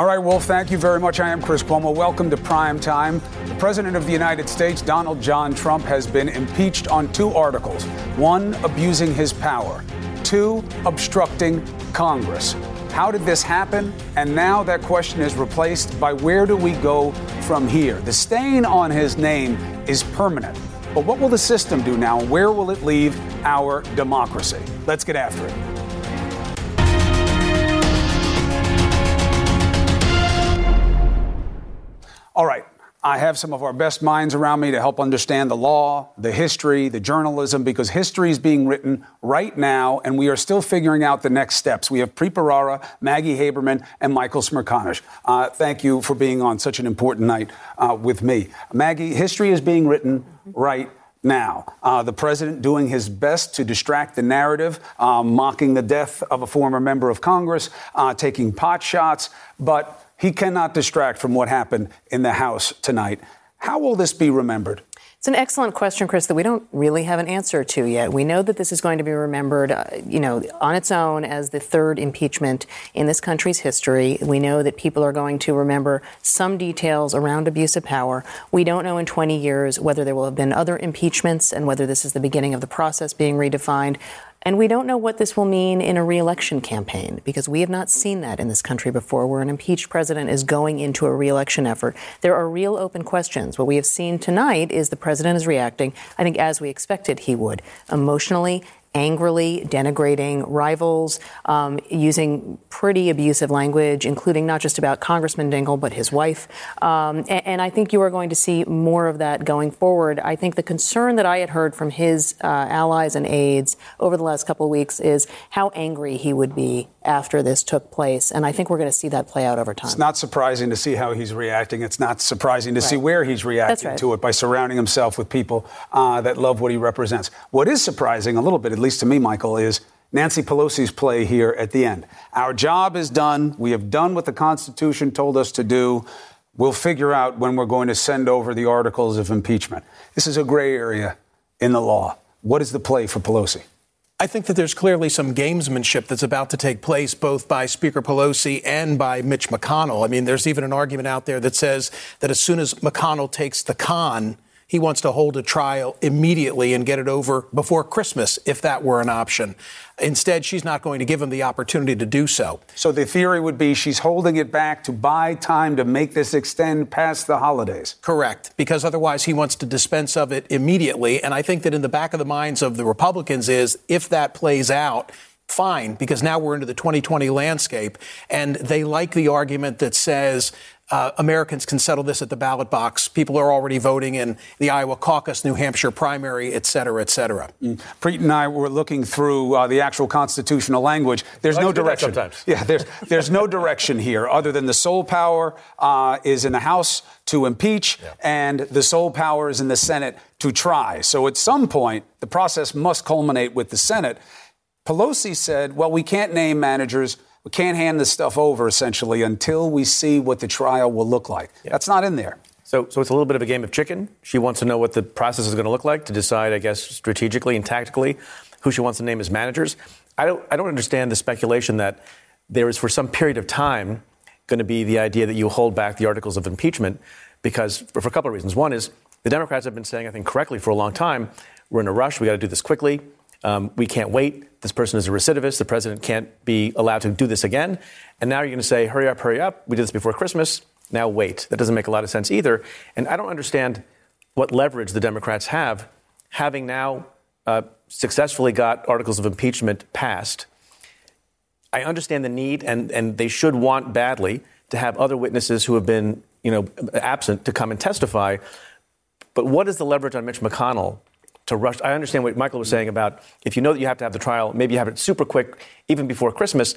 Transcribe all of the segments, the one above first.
All right, Wolf, thank you very much. I am Chris Cuomo. Welcome to Prime Time. The President of the United States, Donald John Trump, has been impeached on two articles one, abusing his power, two, obstructing Congress. How did this happen? And now that question is replaced by where do we go from here? The stain on his name is permanent. But what will the system do now, and where will it leave our democracy? Let's get after it. All right. I have some of our best minds around me to help understand the law, the history, the journalism, because history is being written right now, and we are still figuring out the next steps. We have Preet Maggie Haberman, and Michael Smerconish. Uh, thank you for being on such an important night uh, with me. Maggie, history is being written right now. Uh, the president doing his best to distract the narrative, um, mocking the death of a former member of Congress, uh, taking pot shots, but he cannot distract from what happened in the House tonight. How will this be remembered? It's an excellent question, Chris, that we don't really have an answer to yet. We know that this is going to be remembered, uh, you know, on its own as the third impeachment in this country's history. We know that people are going to remember some details around abuse of power. We don't know in 20 years whether there will have been other impeachments and whether this is the beginning of the process being redefined. And we don't know what this will mean in a reelection campaign because we have not seen that in this country before, where an impeached president is going into a reelection effort. There are real open questions. What we have seen tonight is the president is reacting, I think, as we expected he would, emotionally angrily denigrating rivals, um, using pretty abusive language, including not just about Congressman Dingell, but his wife. Um, and, and, I think you are going to see more of that going forward. I think the concern that I had heard from his uh, allies and aides over the last couple of weeks is how angry he would be after this took place. And I think we're going to see that play out over time. It's not surprising to see how he's reacting. It's not surprising to right. see where he's reacting right. to it by surrounding himself with people uh, that love what he represents. What is surprising a little bit, least to me, Michael, is Nancy Pelosi's play here at the end. Our job is done. We have done what the Constitution told us to do. We'll figure out when we're going to send over the articles of impeachment. This is a gray area in the law. What is the play for Pelosi? I think that there's clearly some gamesmanship that's about to take place both by Speaker Pelosi and by Mitch McConnell. I mean, there's even an argument out there that says that as soon as McConnell takes the con, he wants to hold a trial immediately and get it over before Christmas, if that were an option. Instead, she's not going to give him the opportunity to do so. So the theory would be she's holding it back to buy time to make this extend past the holidays. Correct, because otherwise he wants to dispense of it immediately. And I think that in the back of the minds of the Republicans is if that plays out, fine, because now we're into the 2020 landscape. And they like the argument that says uh, Americans can settle this at the ballot box. People are already voting in the Iowa caucus, New Hampshire primary, et cetera, et cetera. Mm. Preet and I were looking through uh, the actual constitutional language. There's no direction. Sometimes. Yeah, there's, there's no direction here other than the sole power uh, is in the House to impeach yeah. and the sole power is in the Senate to try. So at some point, the process must culminate with the Senate. Pelosi said, well, we can't name managers we can't hand this stuff over essentially until we see what the trial will look like. Yeah. That's not in there. So, so it's a little bit of a game of chicken. She wants to know what the process is going to look like to decide, I guess, strategically and tactically who she wants to name as managers. I don't, I don't understand the speculation that there is, for some period of time, going to be the idea that you hold back the articles of impeachment because, for, for a couple of reasons. One is the Democrats have been saying, I think correctly, for a long time, we're in a rush. We got to do this quickly. Um, we can't wait. This person is a recidivist. The president can't be allowed to do this again. And now you're going to say, hurry up, hurry up. We did this before Christmas. Now wait. That doesn't make a lot of sense either. And I don't understand what leverage the Democrats have, having now uh, successfully got articles of impeachment passed. I understand the need, and, and they should want badly to have other witnesses who have been, you know, absent to come and testify. But what is the leverage on Mitch McConnell to rush. I understand what Michael was saying about if you know that you have to have the trial, maybe you have it super quick, even before Christmas.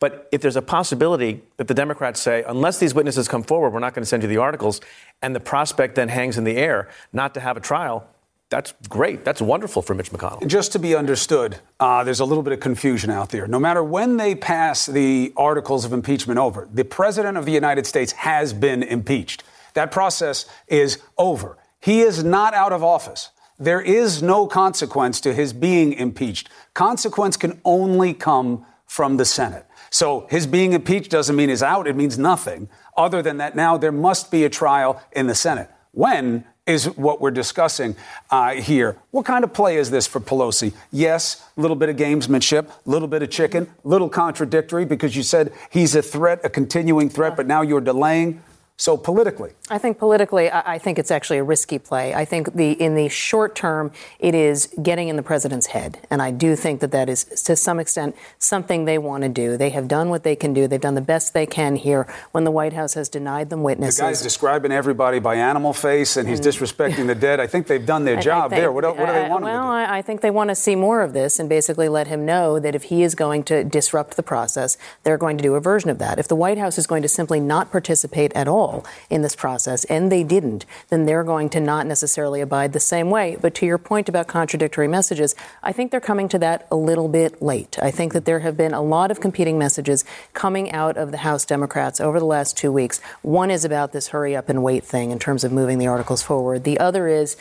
But if there's a possibility that the Democrats say, unless these witnesses come forward, we're not going to send you the articles, and the prospect then hangs in the air not to have a trial, that's great. That's wonderful for Mitch McConnell. Just to be understood, uh, there's a little bit of confusion out there. No matter when they pass the articles of impeachment over, the President of the United States has been impeached. That process is over. He is not out of office. There is no consequence to his being impeached. Consequence can only come from the Senate. So his being impeached doesn't mean he's out. It means nothing. Other than that, now there must be a trial in the Senate. When is what we're discussing uh, here. What kind of play is this for Pelosi? Yes, a little bit of gamesmanship, a little bit of chicken, a little contradictory because you said he's a threat, a continuing threat, but now you're delaying. So politically, I think politically, I think it's actually a risky play. I think the in the short term, it is getting in the president's head, and I do think that that is to some extent something they want to do. They have done what they can do. They've done the best they can here when the White House has denied them witnesses. The guy's describing everybody by animal face, and he's and, disrespecting the dead. I think they've done their job they, there. What, what, do they want well, to do? I, I think they want to see more of this, and basically let him know that if he is going to disrupt the process, they're going to do a version of that. If the White House is going to simply not participate at all in this process, and they didn't, then they're going to not necessarily abide the same way. But to your point about contradictory messages, I think they're coming to that a little bit late. I think that there have been a lot of competing messages coming out of the House Democrats over the last two weeks. One is about this hurry up and wait thing in terms of moving the articles forward. The other is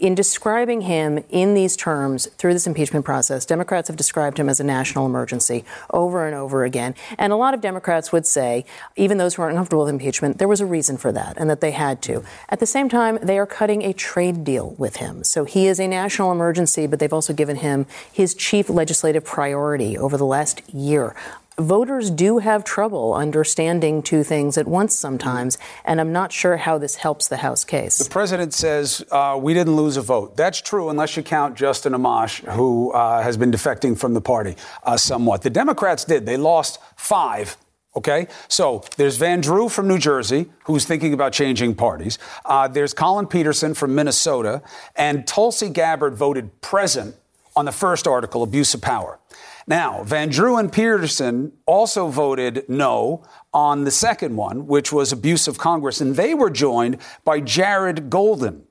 in describing him in these terms through this impeachment process, Democrats have described him as a national emergency over and over again. And a lot of Democrats would say, even those who are uncomfortable with impeachment, there was a reason for that and that they had to. At the same time, they are cutting a trade deal with him. So he is a national emergency, but they've also given him his chief legislative priority over the last year voters do have trouble understanding two things at once sometimes, and I'm not sure how this helps the House case. The president says uh, we didn't lose a vote. That's true unless you count Justin Amash, who uh, has been defecting from the party uh, somewhat. The Democrats did. They lost five. Okay, so there's Van Drew from New Jersey, who's thinking about changing parties. Uh, there's Collin Peterson from Minnesota, and Tulsi Gabbard voted present on the first article, abuse of power. Now, Van Drew and Peterson also voted no on the second one, which was abuse of Congress, and they were joined by Jared Golden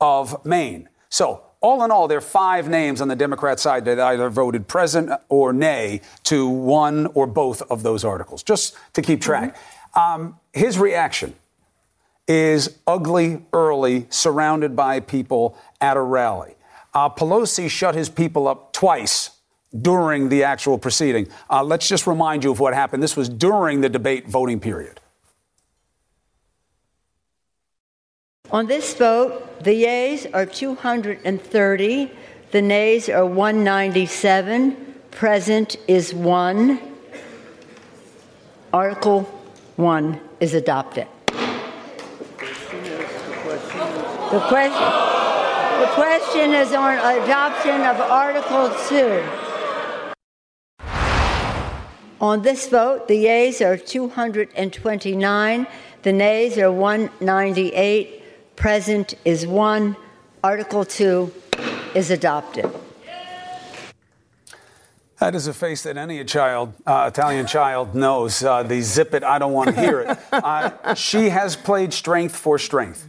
of Maine. So, all in all, there are five names on the Democrat side that either voted present or nay to one or both of those articles, just to keep track. Mm-hmm. Um, his reaction is ugly early, surrounded by people at a rally. Uh, Pelosi shut his people up twice during the actual proceeding. Uh, let's just remind you of what happened. This was during the debate voting period. On this vote, the yeas are 230, the nays are 197, present is 1. Article 1 is adopted. The question, the question is on adoption of Article 2. On this vote, the yeas are 229, the nays are 198, present is 1. Article 2 is adopted. That is a face that any child, uh, Italian child knows. Uh, the zip it, I don't want to hear it. Uh, she has played strength for strength.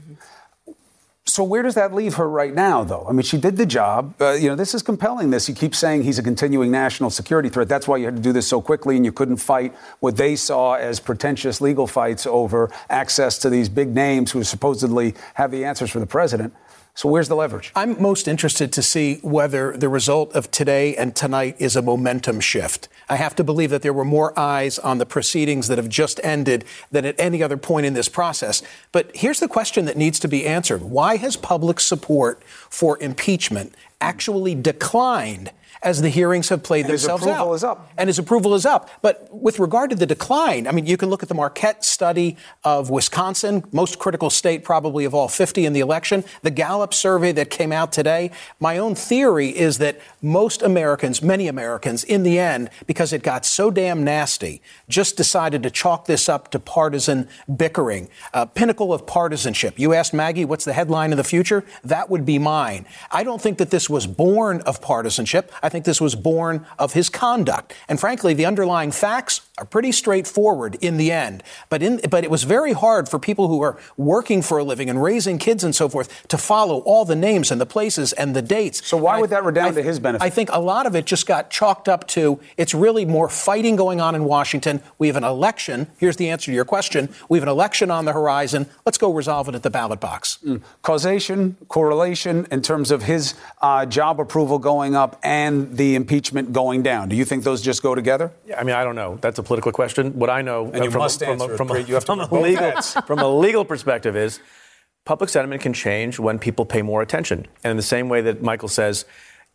So where does that leave her right now, though? I mean, she did the job. Uh, you know, this is compelling. This you keep saying he's a continuing national security threat. That's why you had to do this so quickly, and you couldn't fight what they saw as pretentious legal fights over access to these big names who supposedly have the answers for the president. So where's the leverage? I'm most interested to see whether the result of today and tonight is a momentum shift. I have to believe that there were more eyes on the proceedings that have just ended than at any other point in this process. But here's the question that needs to be answered. Why has public support for impeachment actually declined as the hearings have played and themselves his approval out. Is up. And his approval is up. But with regard to the decline, I mean, you can look at the Marquette study of Wisconsin, most critical state probably of all 50 in the election, the Gallup survey that came out today. My own theory is that most Americans, many Americans, in the end, because it got so damn nasty, just decided to chalk this up to partisan bickering, uh, pinnacle of partisanship. You asked Maggie, what's the headline of the future? That would be mine. I don't think that this was born of partisanship. I think this was born of his conduct. And frankly, the underlying facts are pretty straightforward in the end. But, in, but it was very hard for people who are working for a living and raising kids and so forth to follow all the names and the places and the dates. So why and would I, that redound to his benefit? I think a lot of it just got chalked up to it's really more fighting going on in Washington. We have an election. Here's the answer to your question. We have an election on the horizon. Let's go resolve it at the ballot box. Mm. Causation, correlation in terms of his uh, job approval going up and the impeachment going down. Do you think those just go together? Yeah, I mean, I don't know. That's a political question. What I know and from, must a, from, a, from, a, You from, a legal, from a legal perspective is public sentiment can change when people pay more attention. And in the same way that Michael says,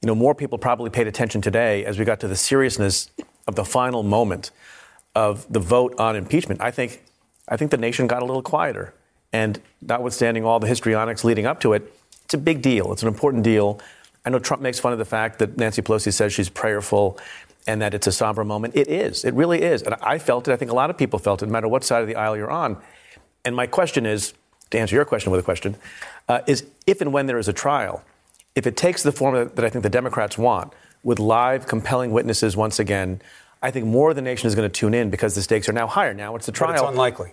you know, more people probably paid attention today as we got to the seriousness of the final moment of the vote on impeachment. I think, I think the nation got a little quieter. And notwithstanding all the histrionics leading up to it, it's a big deal. It's an important deal. I know Trump makes fun of the fact that Nancy Pelosi says she's prayerful and that it's a somber moment. It is. It really is. And I felt it. I think a lot of people felt it, no matter what side of the aisle you're on. And my question is to answer your question with a question uh, is if and when there is a trial, if it takes the form that, that I think the Democrats want, with live, compelling witnesses once again, I think more of the nation is going to tune in because the stakes are now higher. Now it's the trial. But it's unlikely.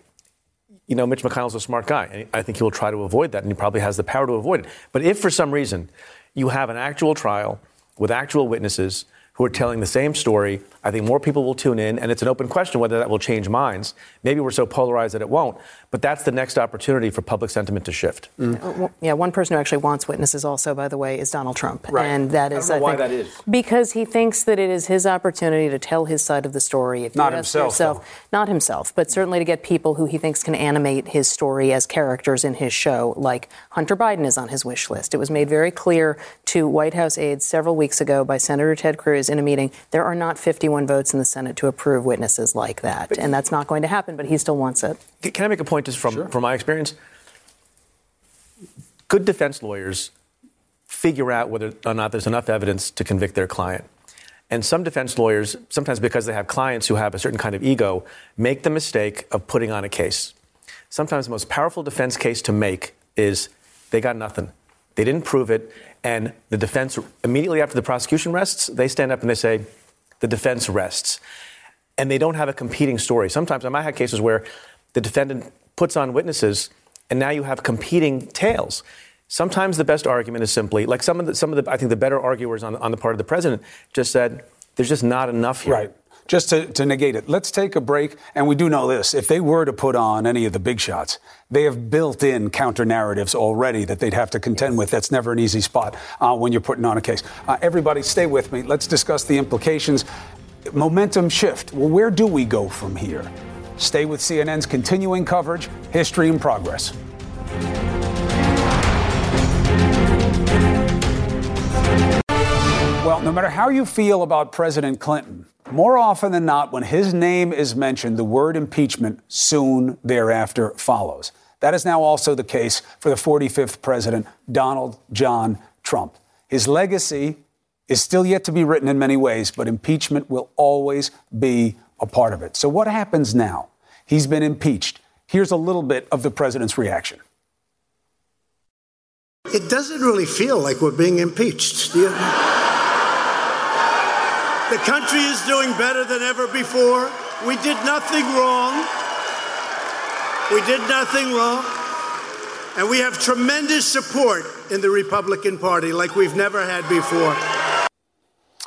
You know, Mitch McConnell's a smart guy, and I think he will try to avoid that, and he probably has the power to avoid it. But if for some reason you have an actual trial with actual witnesses who are telling the same story, I think more people will tune in, and it's an open question whether that will change minds. Maybe we're so polarized that it won't, but that's the next opportunity for public sentiment to shift. Uh, Yeah, one person who actually wants witnesses, also, by the way, is Donald Trump, Right. and that I is don't know why think, that is. because he thinks that it is his opportunity to tell his side of the story. If Not himself, yourself- though. not himself, but certainly to get people who he thinks can animate his story as characters in his show, like Hunter Biden is on his wish list. It was made very clear to White House aides several weeks ago by Senator Ted Cruz in a meeting. There are not 51 votes in the Senate to approve witnesses like that, and that's not going to happen. But he still wants it. Can I make a point just from, from my experience? Good defense lawyers figure out whether or not there's enough evidence to convict their client. And some defense lawyers, sometimes because they have clients who have a certain kind of ego, make the mistake of putting on a case. Sometimes the most powerful defense case to make is they got nothing. They didn't prove it. And the defense, immediately after the prosecution rests, they stand up and they say, the defense rests and they don't have a competing story. Sometimes I might have cases where the defendant puts on witnesses, and now you have competing tales. Sometimes the best argument is simply like some of the some of the I think the better arguers on, on the part of the president just said there's just not enough here. Right. Just to, to negate it, let's take a break. And we do know this if they were to put on any of the big shots, they have built in counter narratives already that they'd have to contend with. That's never an easy spot uh, when you're putting on a case. Uh, everybody, stay with me. Let's discuss the implications. Momentum shift. Well, where do we go from here? Stay with CNN's continuing coverage, History in Progress. Well, no matter how you feel about President Clinton, more often than not, when his name is mentioned, the word impeachment soon thereafter follows. That is now also the case for the 45th president, Donald John Trump. His legacy is still yet to be written in many ways, but impeachment will always be a part of it. So, what happens now? He's been impeached. Here's a little bit of the president's reaction. It doesn't really feel like we're being impeached. The country is doing better than ever before. We did nothing wrong. We did nothing wrong. And we have tremendous support in the Republican Party like we've never had before.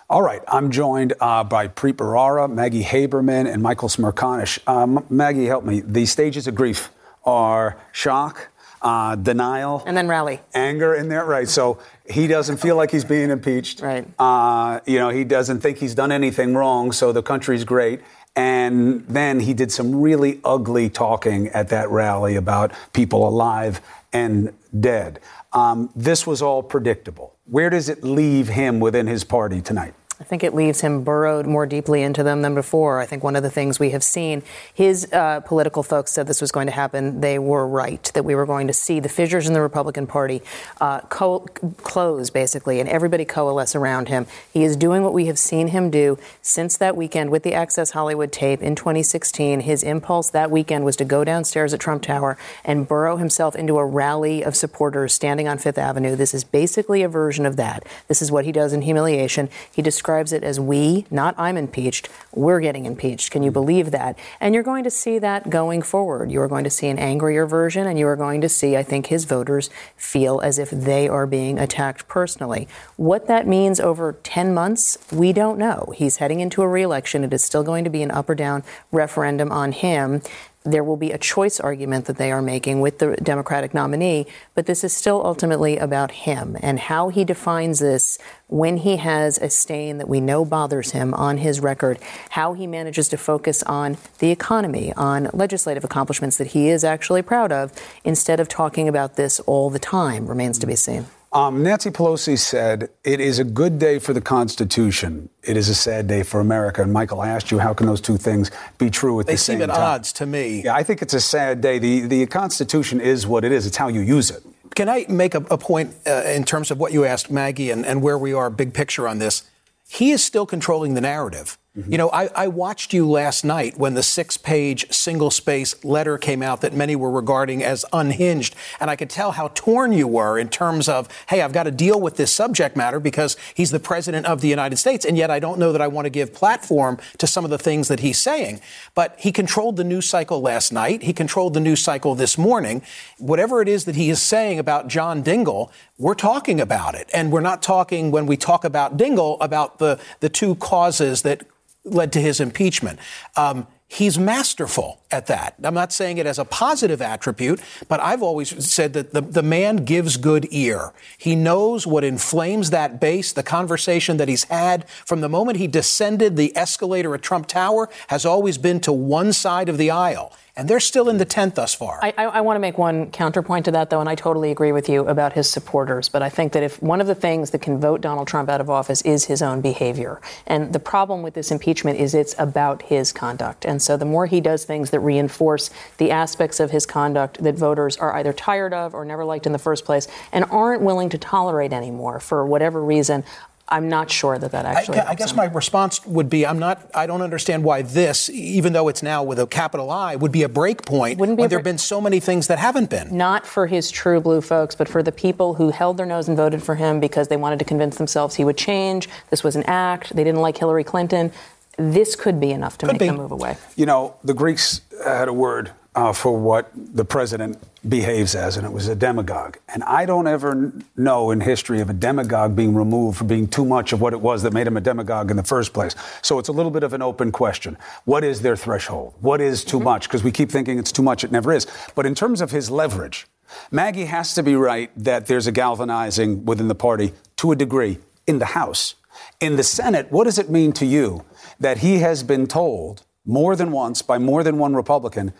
All right, I'm joined uh, by Preet Bharara, Maggie Haberman, and Michael Smerconish. Um, Maggie, help me. The stages of grief are shock, uh, denial, And then rally. anger in there, right? So he doesn't feel like he's being impeached. Right. Uh, you know, he doesn't think he's done anything wrong, so the country's great. And then he did some really ugly talking at that rally about people alive and dead. Um, this was all predictable. Where does it leave him within his party tonight? I think it leaves him burrowed more deeply into them than before. I think one of the things we have seen, his uh, political folks said this was going to happen. They were right, that we were going to see the fissures in the Republican Party uh, co- close, basically, and everybody coalesce around him. He is doing what we have seen him do since that weekend with the Access Hollywood tape in 2016. His impulse that weekend was to go downstairs at Trump Tower and burrow himself into a rally of supporters standing on Fifth Avenue. This is basically a version of that. This is what he does in humiliation. He describes it as we, not I'm impeached, we're getting impeached. Can you believe that? And you're going to see that going forward. You are going to see an angrier version, and you are going to see, I think, his voters feel as if they are being attacked personally. What that means over 10 months, we don't know. He's heading into a reelection. It is still going to be an up or down referendum on him. There will be a choice argument that they are making with the Democratic nominee, but this is still ultimately about him and how he defines this when he has a stain that we know bothers him on his record, how he manages to focus on the economy, on legislative accomplishments that he is actually proud of, instead of talking about this all the time, remains to be seen. Um, Nancy Pelosi said, It is a good day for the Constitution. It is a sad day for America. And Michael, I asked you, how can those two things be true at they the same time? They seem at odds to me. Yeah, I think it's a sad day. The, the Constitution is what it is, it's how you use it. Can I make a, a point uh, in terms of what you asked Maggie and, and where we are, big picture on this? He is still controlling the narrative. Mm-hmm. You know, I, I, watched you last night when the six page single space letter came out that many were regarding as unhinged. And I could tell how torn you were in terms of, hey, I've got to deal with this subject matter because he's the president of the United States. And yet I don't know that I want to give platform to some of the things that he's saying. But he controlled the news cycle last night. He controlled the news cycle this morning. Whatever it is that he is saying about John Dingell, we're talking about it. And we're not talking, when we talk about Dingell, about the, the two causes that led to his impeachment. Um, he's masterful at that. I'm not saying it as a positive attribute, but I've always said that the, the man gives good ear. He knows what inflames that base. The conversation that he's had from the moment he descended the escalator at Trump Tower has always been to one side of the aisle and they're still in the tent thus far. I, I, I, want to make one counterpoint to that, though, and I totally agree with you about his supporters. But I think that if one of the things that can vote Donald Trump out of office is his own behavior, and the problem with this impeachment is it's about his conduct. And so the more he does things that reinforce the aspects of his conduct that voters are either tired of or never liked in the first place and aren't willing to tolerate anymore for whatever reason, I'm not sure that that actually. I, I guess him. my response would be I'm not. I don't understand why this, even though it's now with a capital I, would be a break point Wouldn't be when there have been so many things that haven't been. Not for his true blue folks, but for the people who held their nose and voted for him because they wanted to convince themselves he would change. This was an act. They didn't like Hillary Clinton. This could be enough to could make be. them move away. You know, the Greeks had a word uh, for what the president behaves as, and it was a demagogue. And I don't ever know in history of a demagogue being removed for being too much of what it was that made him a demagogue in the first place. So it's a little bit of an open question. What is their threshold? What is too mm-hmm. much? Because we keep thinking it's too much, it never is. But in terms of his leverage, Maggie has to be right that there's a galvanizing within the party to a degree in the House. In the Senate, what does it mean to you that he has been told more than once by more than one Republican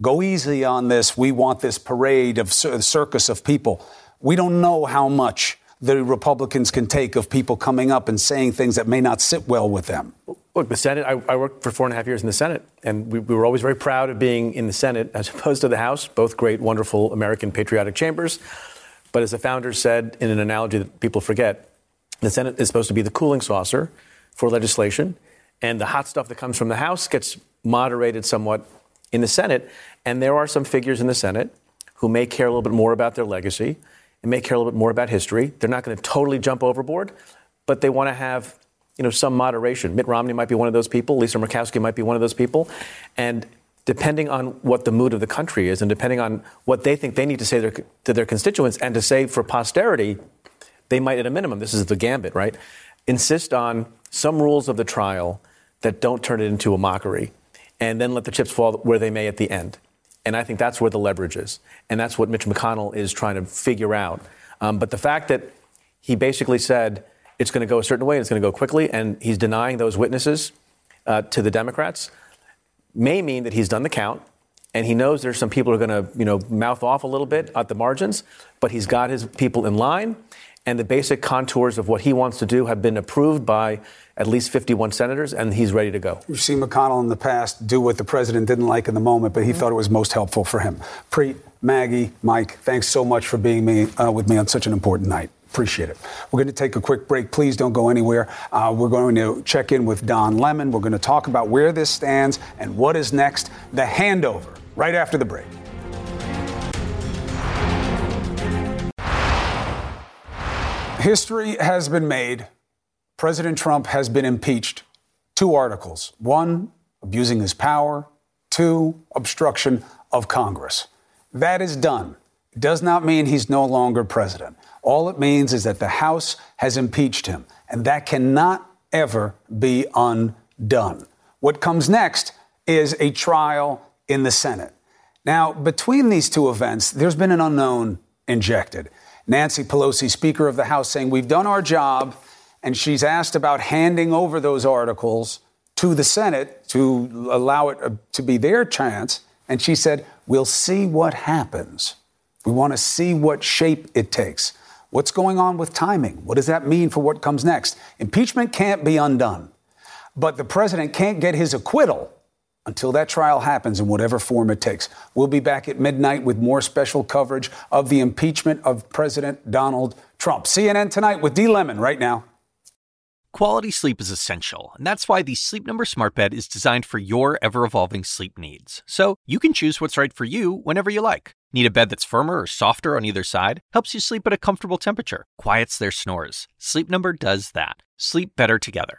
Go easy on this. We want this parade of circus of people. We don't know how much the Republicans can take of people coming up and saying things that may not sit well with them. Look, the Senate, I, I worked for four and a half years in the Senate, and we, we, were always very proud of being in the Senate as opposed to the House, both great, wonderful American patriotic chambers. But as the founders said in an analogy that people forget, the Senate is supposed to be the cooling saucer for legislation, and the hot stuff that comes from the House gets moderated somewhat in the Senate. And there are some figures in the Senate who may care a little bit more about their legacy and may care a little bit more about history. They're not going to totally jump overboard, but they want to have you know some moderation. Mitt Romney might be one of those people. Lisa Murkowski might be one of those people, and depending on what the mood of the country is, and depending on what they think they need to say their, to their constituents and to say for posterity, they might, at a minimum, this is the gambit, right? Insist on some rules of the trial that don't turn it into a mockery and then let the chips fall where they may at the end. And I think that's where the leverage is. And that's what Mitch McConnell is trying to figure out. Um, but the fact that he basically said it's going to go a certain way, it's going to go quickly, and he's denying those witnesses uh, to the Democrats may mean that he's done the count. And he knows there's some people who are going to, you know, mouth off a little bit at the margins, but he's got his people in line, and the basic contours of what he wants to do have been approved by at least 51 senators, and he's ready to go. We've seen McConnell in the past do what the president didn't like in the moment, but he mm-hmm. thought it was most helpful for him. Preet, Maggie, Mike, thanks so much for being me, uh, with me on such an important night. Appreciate it. We're going to take a quick break. Please don't go anywhere. Uh, we're going to check in with Don Lemon. We're going to talk about where this stands and what is next. The handover right after the break. History has been made President Trump has been impeached. Two articles. One, abusing his power. Two, obstruction of Congress. That is done. It does not mean he's no longer president. All it means is that the House has impeached him, and that cannot ever be undone. What comes next is a trial in the Senate. Now, between these two events, there's been an unknown injected. Nancy Pelosi, Speaker of the House, saying, We've done our job. And she's asked about handing over those articles to the Senate to allow it uh, to be their chance. And she said, We'll see what happens. We want to see what shape it takes. What's going on with timing? What does that mean for what comes next? Impeachment can't be undone, but the president can't get his acquittal until that trial happens in whatever form it takes. We'll be back at midnight with more special coverage of the impeachment of President Donald Trump. CNN tonight with D. Lemon right now. Quality sleep is essential, and that's why the Sleep Number Smart Bed is designed for your ever evolving sleep needs. So you can choose what's right for you whenever you like. Need a bed that's firmer or softer on either side? Helps you sleep at a comfortable temperature, quiets their snores. Sleep Number does that. Sleep better together.